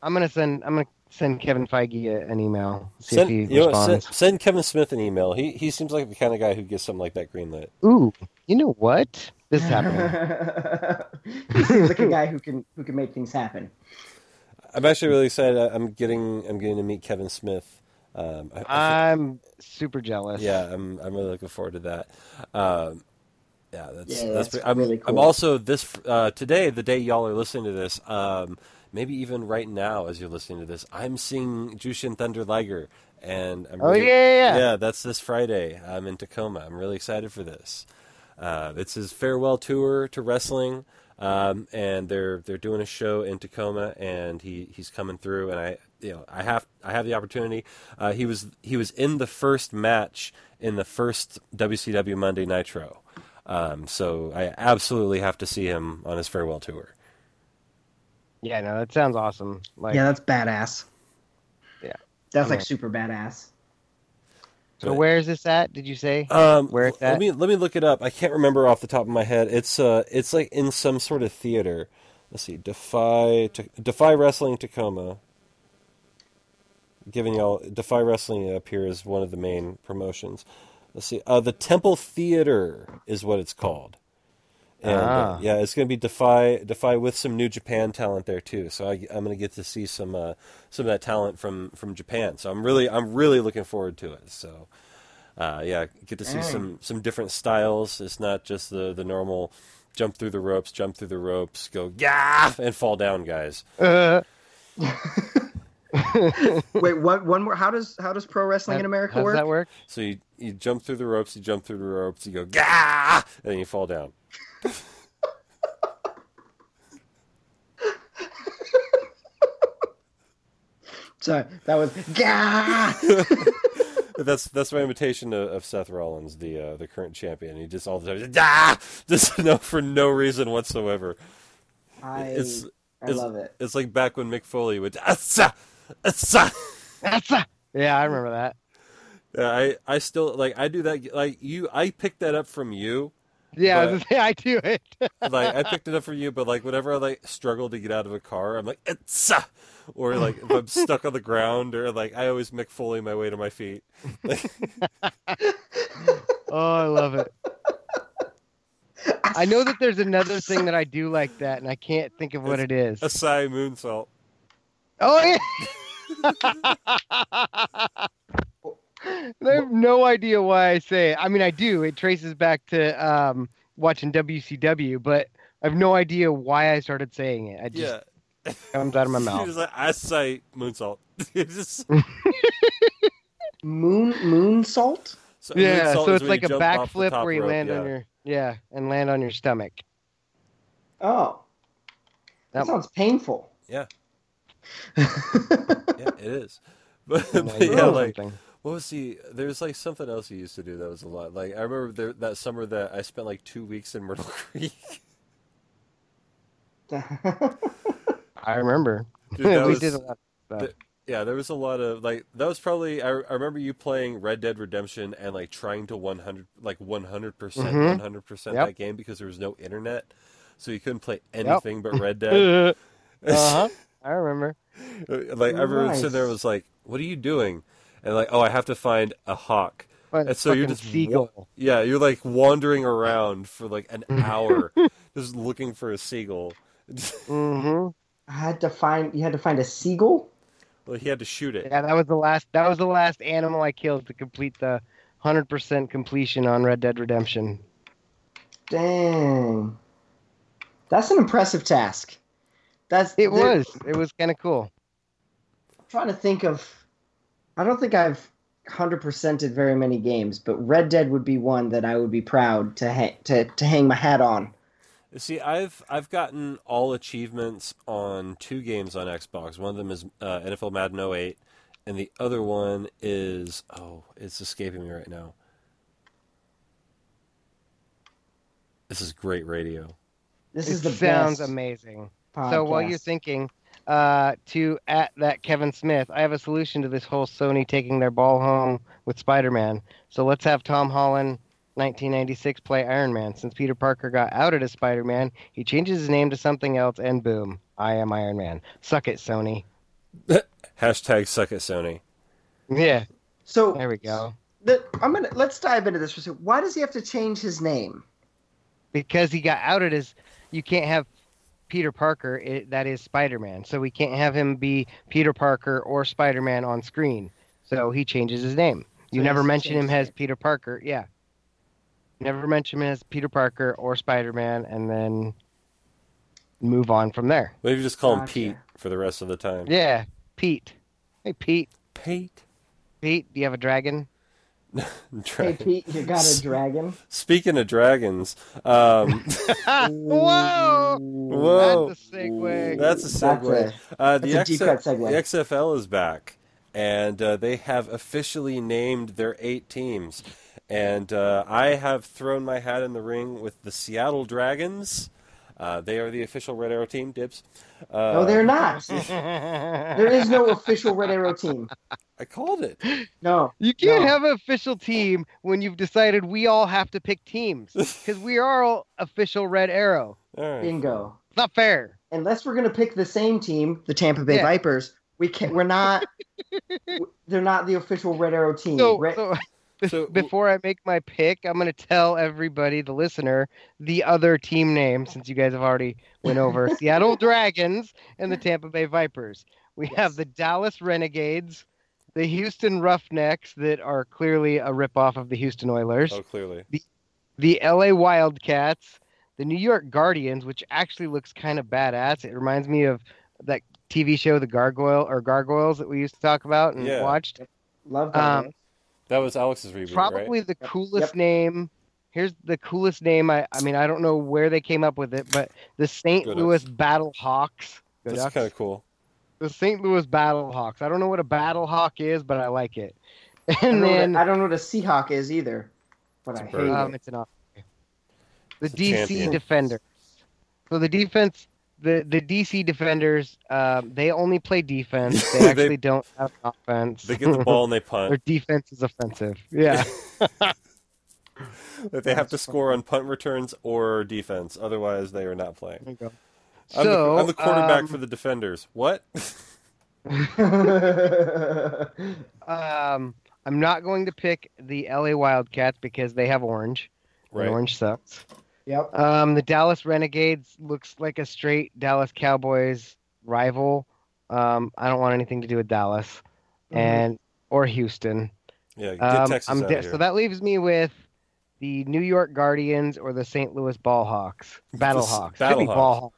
I'm gonna send I'm gonna send Kevin Feige an email see Send, if he you know, send, send Kevin Smith an email. He he seems like the kind of guy who gets something like that greenlit. Ooh, you know what? This is happening. he seems like a guy who can who can make things happen. I'm actually really excited. I- I'm getting I'm getting to meet Kevin Smith. Um, I, I I'm super jealous. yeah, I'm I'm really looking forward to that. Um, Yeah, that's Yeah, that's, that's I'm, really cool. I'm also this uh, today, the day y'all are listening to this. Um, maybe even right now, as you're listening to this, I'm seeing Jushin Thunder Liger, and I'm Oh really- yeah, yeah, yeah. that's this Friday. I'm in Tacoma. I'm really excited for this. Uh, it's his farewell tour to wrestling, um, and they're they're doing a show in Tacoma, and he, he's coming through, and I you know I have I have the opportunity. Uh, he was he was in the first match in the first WCW Monday Nitro, um, so I absolutely have to see him on his farewell tour. Yeah, no, that sounds awesome. Like, yeah, that's badass. Yeah. That's I'm like in. super badass. so where is this at? Did you say? Um, Where it's at? let me let me look it up. I can't remember off the top of my head. It's uh, it's like in some sort of theater. Let's see, Defy Ta- Defy Wrestling Tacoma. Giving y'all Defy Wrestling up here is one of the main promotions. Let's see, uh, the Temple Theater is what it's called. And uh, Ah. yeah, it's going to be Defy Defy with some New Japan talent there too. So I, I'm going to get to see some uh, some of that talent from from Japan. So I'm really I'm really looking forward to it. So uh, yeah, get to see Dang. some some different styles. It's not just the the normal jump through the ropes, jump through the ropes, go yeah, and fall down, guys. Uh, Wait, what? One more. How does how does pro wrestling in America how does work? that work? So you you jump through the ropes, you jump through the ropes, you go gah, and then you fall down. Sorry, that was gah. That's that's my imitation of, of Seth Rollins, the uh, the current champion. He just all the time ah, just no for no reason whatsoever. I It's I it's- love it. It's like back when Mick Foley would assa, assa. That's yeah, I remember that. Yeah, I I still like I do that like you I picked that up from you. Yeah, I, But- gonna say, I do it. Like I picked it up from you, but like whenever I like struggle to get out of a car, I'm like it's or like if I'm stuck on the ground or like I always Mick Foley my way to my feet. oh, I love it. I know that there's another thing that I do like that, and I can't think of what it is. A sigh moonsault. Oh yeah. I have no idea why I say it. I mean, I do. It traces back to um, watching WCW, but I have no idea why I started saying it. It just Yeah. comes out of my mouth. like I say moonsault. It's just, Moon moon salt. so Yeah, moonsault so it's like a jump off backflip where you rope, land yeah. on your yeah, and land on your stomach. Oh, that Yep. sounds painful. Yeah. Yeah, it is. But, but yeah, like something. What was he? There's like something else he used to do that was a lot. Like I remember there, that summer that I spent like two weeks in Myrtle Creek. I remember. Dude, we was- did a lot the- Yeah, there was a lot of like that was probably I, I remember you playing Red Dead Redemption and like trying to 100 like 100% Mhm. 100% Yep. that game because there was no internet. So you couldn't play anything but Red Dead. uh huh. I remember. like everyone sitting there was like, "What are you doing?" And like, "Oh, I have to find a hawk." But And so you're fucking just wa- Yeah, you're like wandering around for like an hour just looking for a seagull. hmm I had to find. You had to find a seagull. well, he had to shoot it. Yeah, that was the last. That was the last animal I killed to complete the hundred percent completion on Red Dead Redemption. Dang, that's an impressive task. That's It there- was. It was kind of cool. I'm trying to think of. I don't think I've hundred percented very many games, but Red Dead would be one that I would be proud to ha- to to hang my hat on. See, I've I've gotten all achievements on two games on Xbox. One of them is uh, NFL Madden 08, and the other one is oh, it's escaping me right now. This is great radio. This it is the sounds best amazing. podcast. So while you're thinking, uh, to at that Kevin Smith, I have a solution to this whole Sony taking their ball home with Spider-Man. So let's have Tom Holland, 1996, play Iron Man. Since Peter Parker got outed as Spider-Man, he changes his name to something else, and boom, I am Iron Man. Suck it, Sony. Hashtag suck it, Sony. Yeah, so there we go. the, I'm gonna let's dive into this for a second. Why does he have to change his name? Because he got outed as you can't have Peter Parker. It, that is Spider-Man. So we can't have him be Peter Parker or Spider-Man on screen. So he changes his name. You So never mention him as. Peter Parker. Yeah. never mention him as Peter Parker or Spider Man, and then move on from there. Maybe just call him Pete for the rest of the time. Yeah, Pete. Hey, Pete. Pete. Pete, do you have a dragon? Hey Dragon. Pete, you got a dragon? Speaking of dragons, um, Whoa! whoa, That's a segue. that's a segue. a- Uh, the, that's a deep XF cut segue. the XFL is back, and uh, they have officially named their eight teams. And uh, I have thrown my hat in the ring with the Seattle Dragons. Uh, they are the official Red Arrow team. Dibs. Uh, No, they're not. There is no official Red Arrow team. I called it. No. You can't No. have an official team when you've decided we all have to pick teams because we are all official Red Arrow. All right. Bingo. It's not fair. Unless we're gonna pick the same team, the Tampa Bay Yeah. Vipers, we can not we're not they're not the official Red Arrow team. So, Red- so be- So- before I make my pick, I'm going to tell everybody, the listener, the other team name since you guys have already went over Seattle Dragons and the Tampa Bay Vipers. We have the Dallas Renegades, the Houston Roughnecks that are clearly a ripoff of the Houston Oilers, Oh, clearly. the LA Wildcats, the New York Guardians, which actually looks kind of badass. It reminds me of that TV show, The Gargoyle or Gargoyles, that we used to talk about and Yeah. watched. Love that. Um, That was Alex's reboot, Probably right? the Yep. coolest Yep. name. Here's the coolest name. I, I mean, I don't know where they came up with it, but the St. Go Louis Battle Hawks. Go That's kind of cool. The St. Louis Battle Hawks. I don't know what a battle hawk is, but I like it. I don't, And know what then a, I don't know what a Seahawk is either, but It's I a hate bird. um, it. it's an the It's DC champion. Defenders. So the defense, the the DC Defenders, um, they only play defense. They They- actually don't have offense. They get the ball and they punt. Their defense is offensive. Yeah. That they have to score on punt returns or defense. Otherwise, they are not playing. There you go. I'm, So the, I'm the quarterback um, for the defenders. What? Um, I'm not going to pick the LA Wildcats because they have orange. and. Orange sucks. Yep. Um, the Dallas Renegades looks like a straight Dallas Cowboys rival. Um, I don't want anything to do with Dallas Mhm. and or Houston. Yeah, get Um, Texas I'm out de- of here. so that leaves me with the New York Guardians or the St. Louis Ballhawks. Battlehawks. Should be Battlehawks.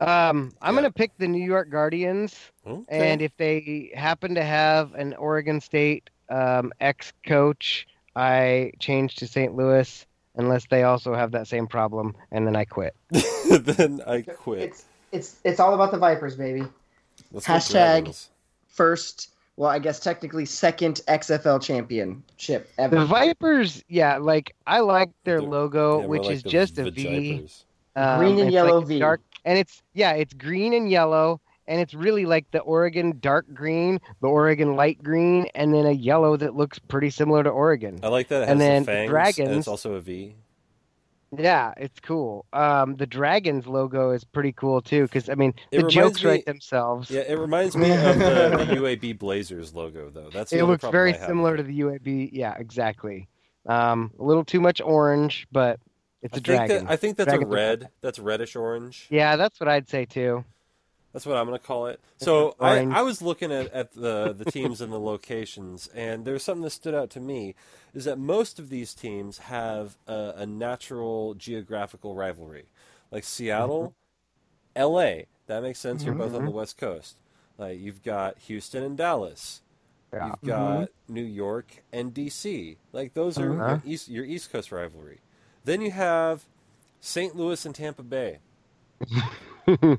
Ballhawks. Um, I'm Yeah. gonna pick the New York Guardians. Okay. And if they happen to have an Oregon State um, ex coach, I change to St. Louis unless they also have that same problem, and then I quit. then I quit. It's it's it's all about the Vipers, baby. Let's hashtag- First, well, I guess technically second XFL championship ever. The Vipers, yeah, like I like their The- logo, Yeah, which like is the just a V. Um, Green and yellow like a V. Dark, and it's yeah, it's green and yellow, and it's really like the Oregon dark green, the Oregon light green, and then a yellow that looks pretty similar to Oregon. I like that it has And then the fangs, and Dragons- it's also a V. Yeah, it's cool. Um, the Dragons logo is pretty cool too, because I mean It the jokes me- write themselves. Yeah, it reminds me of the, the UAB Blazers logo, though. That's it looks very similar to the UAB. Yeah, exactly. Um, a little too much orange, but it's I a think dragon. that I think that's Dragons a red. That's reddish orange. Yeah, that's what I'd say too. That's what I'm going to call it. So I, I was looking at, at the the teams and the locations, and there's something that stood out to me is that most of these teams have a, a natural geographical rivalry, like Seattle, L.A. That makes sense. You're both on the West Coast. Like you've got Houston and Dallas. Yeah. You've got New York and DC. Like those are Uh-huh. your, East, your East Coast rivalry. Then you have St. Louis and Tampa Bay.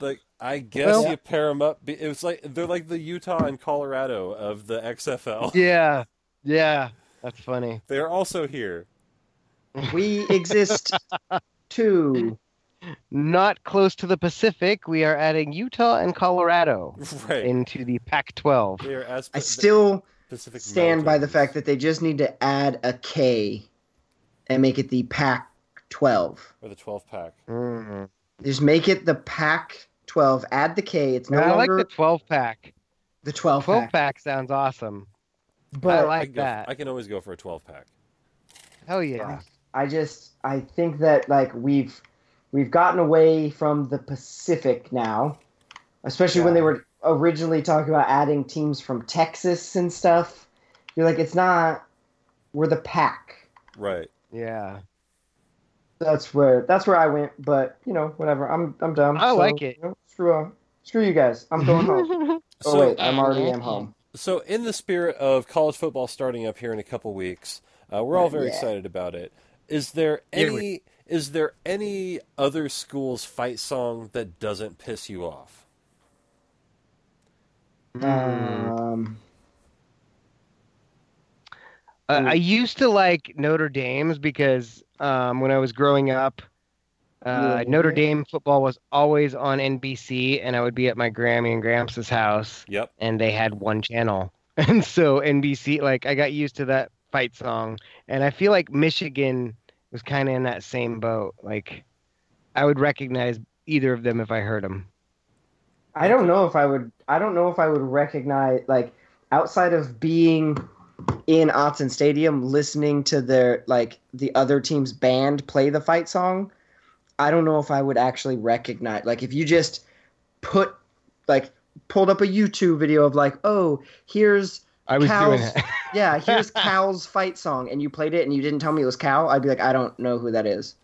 like I guess Well- you pair them up. It was like they're like the Utah and Colorado of the XFL. yeah, yeah, that's funny. They're also here. we exist too. Not close to the Pacific. We are adding Utah and Colorado Right. into the Pac-12. they are as I still Pacific stand by the fact that they just need to add a K and make it the Pac 12. or the 12 pack. Mm. Just make it the Pac 12. Add the K. It's no I like longer the 12 pack. the 12 12 pack. pack sounds awesome. But I I like can, go, that. I can always go for a 12 pack. Hell yeah. I just I think that like we've we've gotten away from the Pacific now, especially when they were originally talking about adding teams from Texas and stuff. You're like, it's not. We're the pack. Right. Yeah. That's where that's where I went. But you know, whatever. I'm I'm dumb. I so, like it. you know, screw uh, screw you guys. I'm going home. Oh So- wait, I'm already am home. So, in the spirit of college football starting up here in a couple weeks, uh, we're all very Yeah. excited about it. Is there Yeah, any is there any other school's fight song that doesn't piss you off? Um, Uh, I used to like Notre Dame's because um, when I was growing up, uh, Yeah. Notre Dame football was always on NBC, and I would be at my Grammy and Gramps' house, Yep. and they had one channel, and so NBC, like, I got used to that fight song, and I feel like Michigan was kind of in that same boat. Like, I would recognize either of them if I heard them. I don't know if I would. I don't know if I would recognize like outside of being in Autzen Stadium, listening to their like the other team's band play the fight song. I don't know if I would actually recognize. Like if you just put like pulled up a YouTube video of like, oh, here's I was doing Cal's- it. yeah, here's Cal's fight song, and you played it, and you didn't tell me it was Cal. I'd be like, I don't know who that is.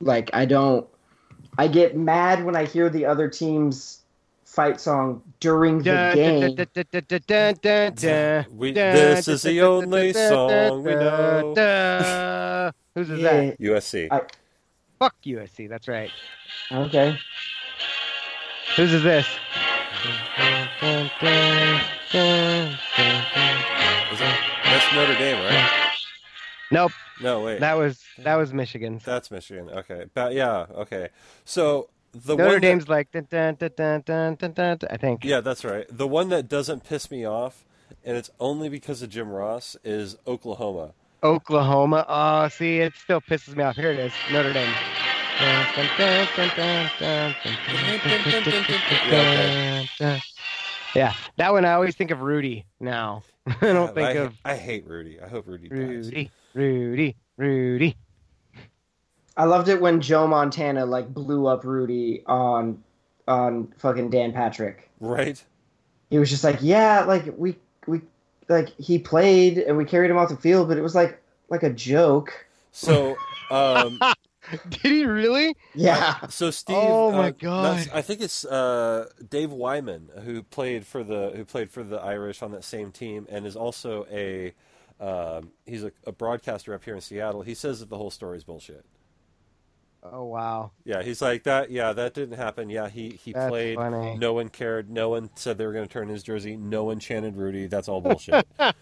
Like I don't. I get mad when I hear the other team's fight song during the game. We, this is the only song we dun, know. dun. Whose is Yeah, that? USC. I- Fuck USC. That's right. Okay. Whose is this? Is that, that's Notre Dame, right? Nope. No, wait. That was that was Michigan's. That's Michigan. Okay. But yeah, okay. So the Notre one Dame's that, like dun, dun, dun, dun, dun, dun, I think. Yeah, that's right. The one that doesn't piss me off, and it's only because of Jim Ross, is Oklahoma. Oklahoma. Oh, see, it still pisses me off. Here it is, Notre Dame. yeah, yeah, that one I always think of Rudy now. I don't think I, of. I hate Rudy. I hope Rudy, Rudy dies. Rudy, Rudy, Rudy. I loved it when Joe Montana like blew up Rudy on on fucking Dan Patrick. Right? He was just like, yeah, like we we like he played and we carried him off the field, but it was like like a joke. So um Did he really? Yeah. So Steve, Oh, my uh, God. I think it's uh, Dave Wyman who played for the who played for the Irish on that same team, and is also a um, he's a, a broadcaster up here in Seattle. He says that the whole story is bullshit. Oh wow, Yeah, he's like that. Yeah, that didn't happen. Yeah, he he that's played. funny. No one cared. No one said they were going to turn his jersey. No one chanted Rudy. That's all bullshit.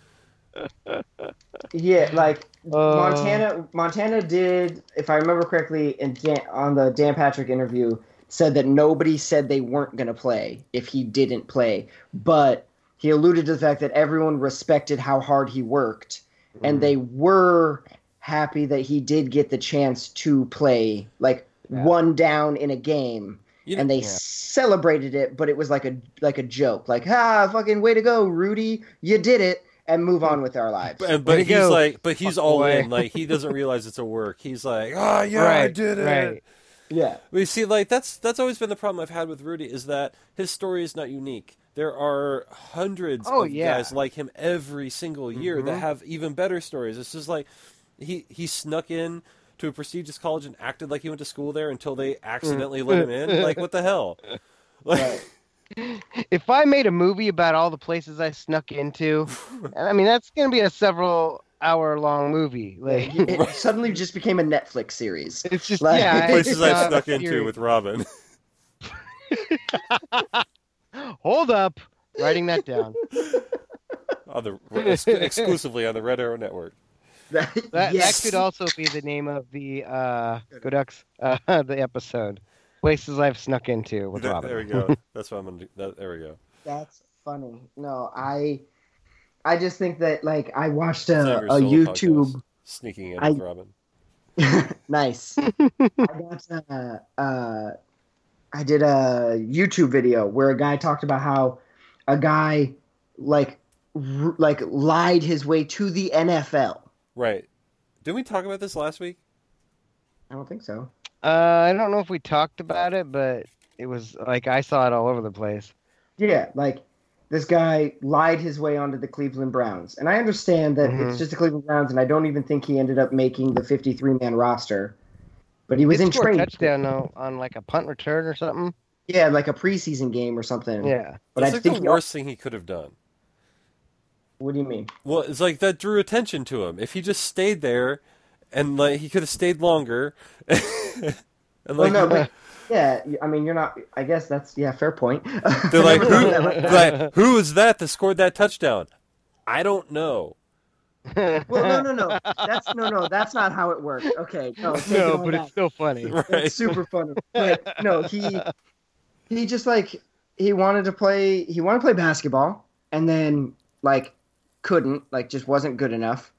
Yeah, like Uh, Montana Montana did, if I remember correctly, in Dan, on the Dan Patrick interview, said that nobody said they weren't going to play if he didn't play, but he alluded to the fact that everyone respected how hard he worked, Mm-hmm. and they were happy that he did get the chance to play like Yeah. one down in a game. You know, and they Yeah. celebrated it, but it was like a like a joke, like "Ha, fucking way to go, Rudy, you did it," and move on with our lives. but, but he's go, like, but he's fuck all boy. in. Like he doesn't realize it's a work. He's like, oh yeah, I did it. right. Yeah, We see, like that's that's always been the problem I've had with Rudy is that his story is not unique. There are hundreds Oh, of yeah. guys like him every single year that Mhm. have even better stories. It's just like he he snuck in to a prestigious college and acted like he went to school there until they mm. accidentally let him in. Like what the hell? Like, If I made a movie about all the places I snuck into, I mean that's gonna be a several hour long movie. Like it suddenly just became a Netflix series. it's just Like- yeah. places it's I've snuck into with Robin. Hold up, writing that down. on the exclusively on the Red Arrow Network. That, That, yes. that could also be the name of the uh, Go Ducks, uh, the episode. Places I've snuck into with There, Robin. there we go. That's what I'm gonna do. That, there we go. That's funny. No, I, I just think that like I watched a, a YouTube. podcast, sneaking in I- with Robin. nice. I got uh, uh, I did a YouTube video where a guy talked about how a guy like r- like lied his way to the NFL. Right. Didn't we talk about this last week? I don't think so. Uh, I don't know if we talked about it, but it was like I saw it all over the place. Yeah, like this guy lied his way onto the Cleveland Browns. And I understand that Mhm. it's just the Cleveland Browns, and I don't even think he ended up making the 53 man roster. But he was He in training. touchdown though, on like a punt return or something. Yeah, like a preseason game or something. Yeah. But That's I like think the he- worst thing he could have done. What do you mean? Well, it's like that drew attention to him. If he just stayed there, and like he could have stayed longer, and Well, like no, but yeah, I mean, you're not. I guess that's yeah, fair point. they're like, who, thought that like that. who is that that scored that touchdown? I don't know. Well, no, no, no. That's no, no. That's not how it works. Okay, no, take it no, but back. it's still funny. Right? It's super funny. But no, he he just like he wanted to play he wanted to play basketball and then like couldn't, like just wasn't good enough.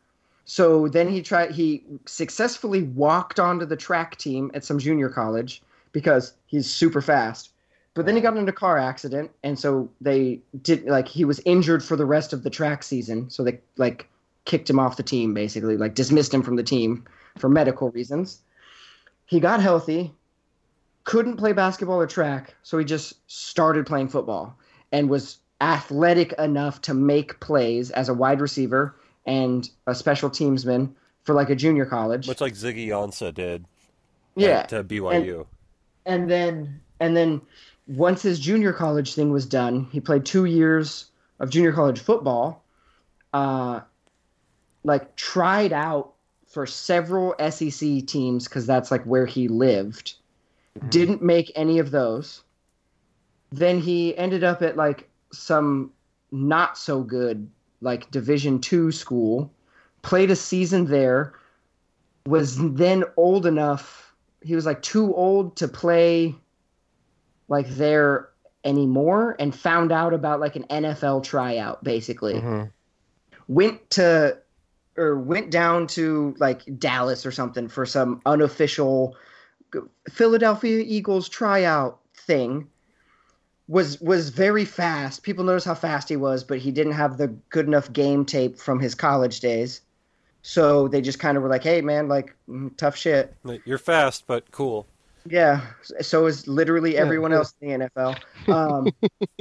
So then he tried he successfully walked onto the track team at some junior college because he's super fast. But then he got into a car accident and so they did like he was injured for the rest of the track season. So they like kicked him off the team basically, like dismissed him from the team for medical reasons. He got healthy, couldn't play basketball or track, so he just started playing football and was athletic enough to make plays as a wide receiver and a special teamsman for like a junior college. Much like Ziggy Ansah did yeah. at uh, BYU. and then and then once his junior college thing was done, he played two years of junior college football. Uh, like tried out for several SEC teams because that's like where he lived. Mhm. Didn't make any of those. Then he ended up at like some not so good like Division two school. Played a season there. Was then old enough. He was like too old to play like there anymore and found out about like an NFL tryout basically Mhm. went to or went down to like Dallas or something for some unofficial Philadelphia Eagles tryout thing was was very fast. People noticed how fast he was, but he didn't have the good enough game tape from his college days. So they just kind of were like, "Hey man, like mm, tough shit." You're fast, but cool. Yeah, so is literally Yeah, everyone cool. else in the NFL. Um,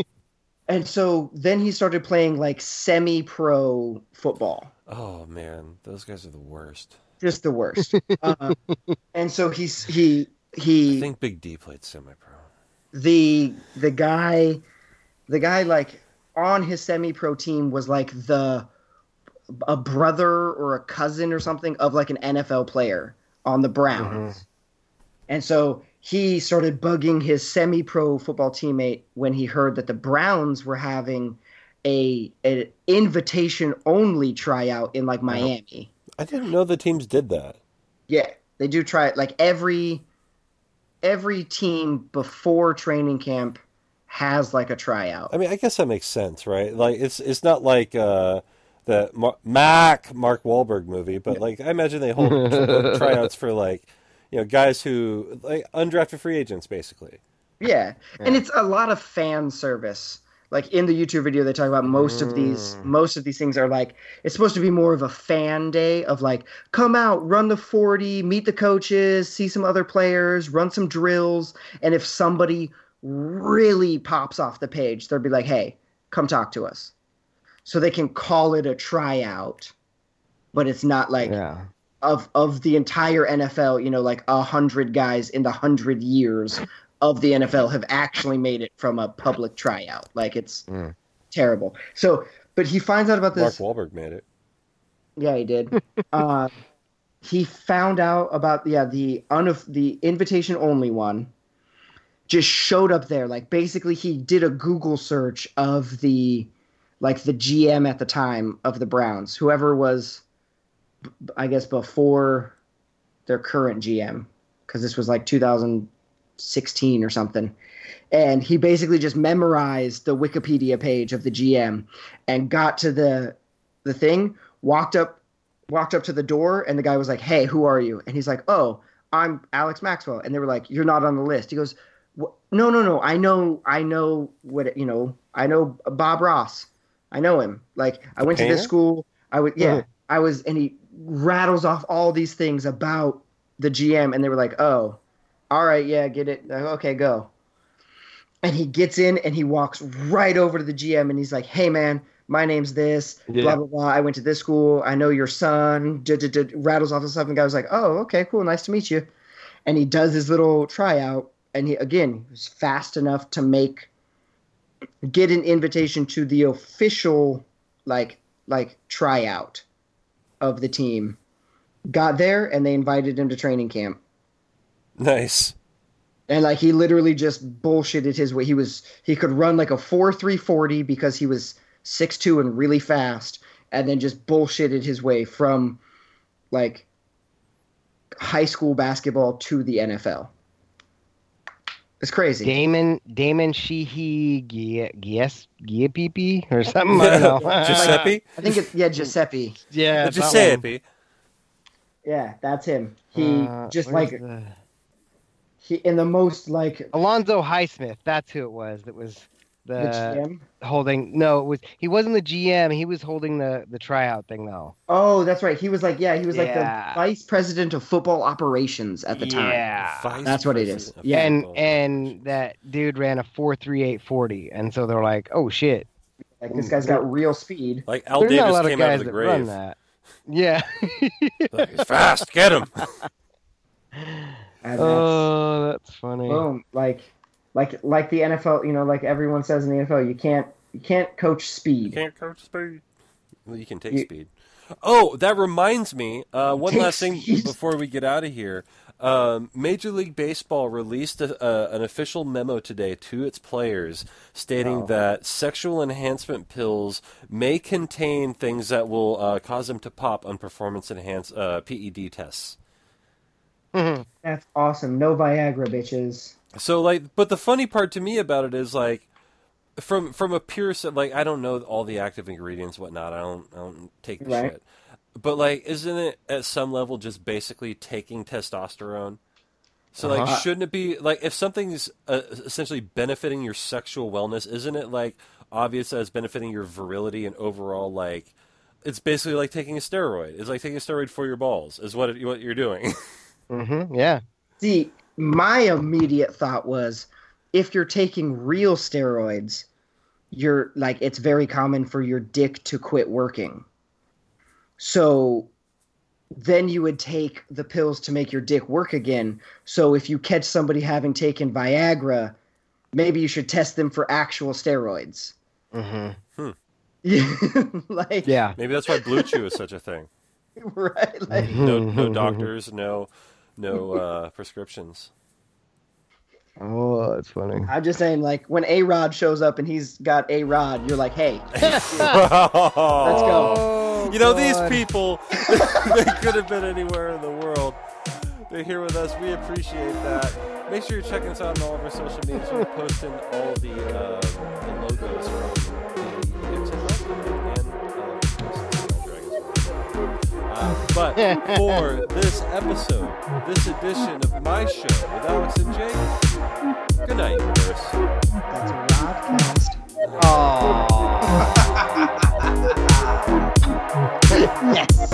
and so then he started playing like semi-pro football, Oh man, those guys are the worst. just the worst. um, and so he's he he. I think Big D played semi-pro. The the guy the guy like on his semi-pro team was like the a brother or a cousin or something of like an NFL player on the Browns. Mm-hmm. And so he started bugging his semi-pro football teammate when he heard that the Browns were having a an invitation only tryout in like Miami. I didn't know the teams did that. Yeah, they do try it like every every team before training camp has like a tryout. I mean, I guess that makes sense, right? Like it's it's not like uh, the Mar- Mac Mark Wahlberg movie, but like I imagine they hold tryouts for like you know guys who like undrafted free agents, basically. Yeah. And it's a lot of fan service. Like in the YouTube video they talk about most of these Mm. most of these things are like it's supposed to be more of a fan day of like come out, run the 40, meet the coaches, see some other players, run some drills, and if somebody really pops off the page, they'll be like, "Hey, come talk to us." So they can call it a tryout, but it's not like Yeah. of of the entire NFL, you know, like a hundred guys in the hundred years of the NFL have actually made it from a public tryout. Like it's Mm. terrible. So, but he finds out about this. Mark. Wahlberg made it. Yeah, he did. uh, he found out about yeah the un the invitation only one. Just showed up there. Like basically, he did a Google search of the like the GM at the time of the Browns, whoever was, I guess before their current GM, because this was like 2016 or something. And he basically just memorized the Wikipedia page of the GM and got to the the thing, walked up walked up to the door and the guy was like, "Hey, who are you?" And he's like, "Oh, I'm Alex Maxwell." And they were like, "You're not on the list." He goes, "No, no, no. I know I know what, you know, I know Bob Ross. I know him. Like I went to this school. I would yeah, Yeah. I was and he rattles off all these things about the GM and they were like, "Oh, all right, yeah, get it. Okay, go." and he gets in and he walks right over to the GM and he's like, "Hey man, my name's this, Yeah. blah blah blah. I went to this school. I know your son." duh, duh, duh, rattles off the stuff, and the guy was like, "Oh, okay, cool, nice to meet you." And he does his little tryout, and he again he was fast enough to make get an invitation to the official like like tryout of the team. Got there and they invited him to training camp. Nice. And like he literally just bullshitted his way. He was he could run like a four three forty because he was six two and really fast, and then just bullshitted his way from like high school basketball to the NFL. It's crazy. Damon Damon Sheehy Gies Giapipi or something. I don't know. Giuseppe? I think it's yeah Giuseppe. yeah. Giuseppe. Yeah, that's him. He Uh, just like the- he in the most like Alonzo Highsmith. That's who it was. That was the, the GM. holding. No, it was he wasn't the GM. He was holding the the tryout thing though. Oh, that's right. He was like yeah, he was like the vice president of football operations at the time. Yeah. Vice That's what it is. Yeah. and and that dude ran a four three eight forty, and so they're like, oh shit. Like this guy's got real speed. like Al There's not a Davis lot of came out guys of the that run grave. that. Yeah. Look, he's fast. Get him. And that's, oh, that's funny. boom, like like like the NFL, you know, like everyone says in the NFL, you can't you can't coach speed. You can't coach speed. Well, you can take You- speed. Oh, that reminds me. Uh, one last thing speed. before we get out of here. Um, Major League Baseball released a, a, an official memo today to its players stating Oh. that sexual enhancement pills may contain things that will uh, cause them to pop on performance enhanced uh, PED tests. Mhm. That's awesome. No Viagra, bitches. So like, but the funny part to me about it is like, from from a pure like I don't know all the active ingredients whatnot. I don't I don't take the Right. shit. But like, isn't it at some level just basically taking testosterone? So like, Uh-huh. shouldn't it be like if something's uh, essentially benefiting your sexual wellness? Isn't it like obvious as benefiting your virility and overall like? It's basically like taking a steroid. It's like taking a steroid for your balls. Is what it, what you're doing. Mhm. Yeah. See, my immediate thought was if you're taking real steroids, you're like it's very common for your dick to quit working. So then you would take the pills to make your dick work again. So if you catch somebody having taken Viagra, maybe you should test them for actual steroids. Mm-hmm. like Yeah. Maybe that's why BlueChew is such a thing. right like no no doctors, no no uh, prescriptions. Oh, that's funny. I'm just saying like when A Rod shows up and he's got A Rod, you're like, hey, Let's go. Oh, You know these people, they could have been anywhere in the world. They're here with us. We appreciate that. Make sure you're checking us out on all of our social medias. We're posting all the, uh, but for this episode, this edition of my show with Alex and Jake, good night, universe. That's a podcast. Aww. yes.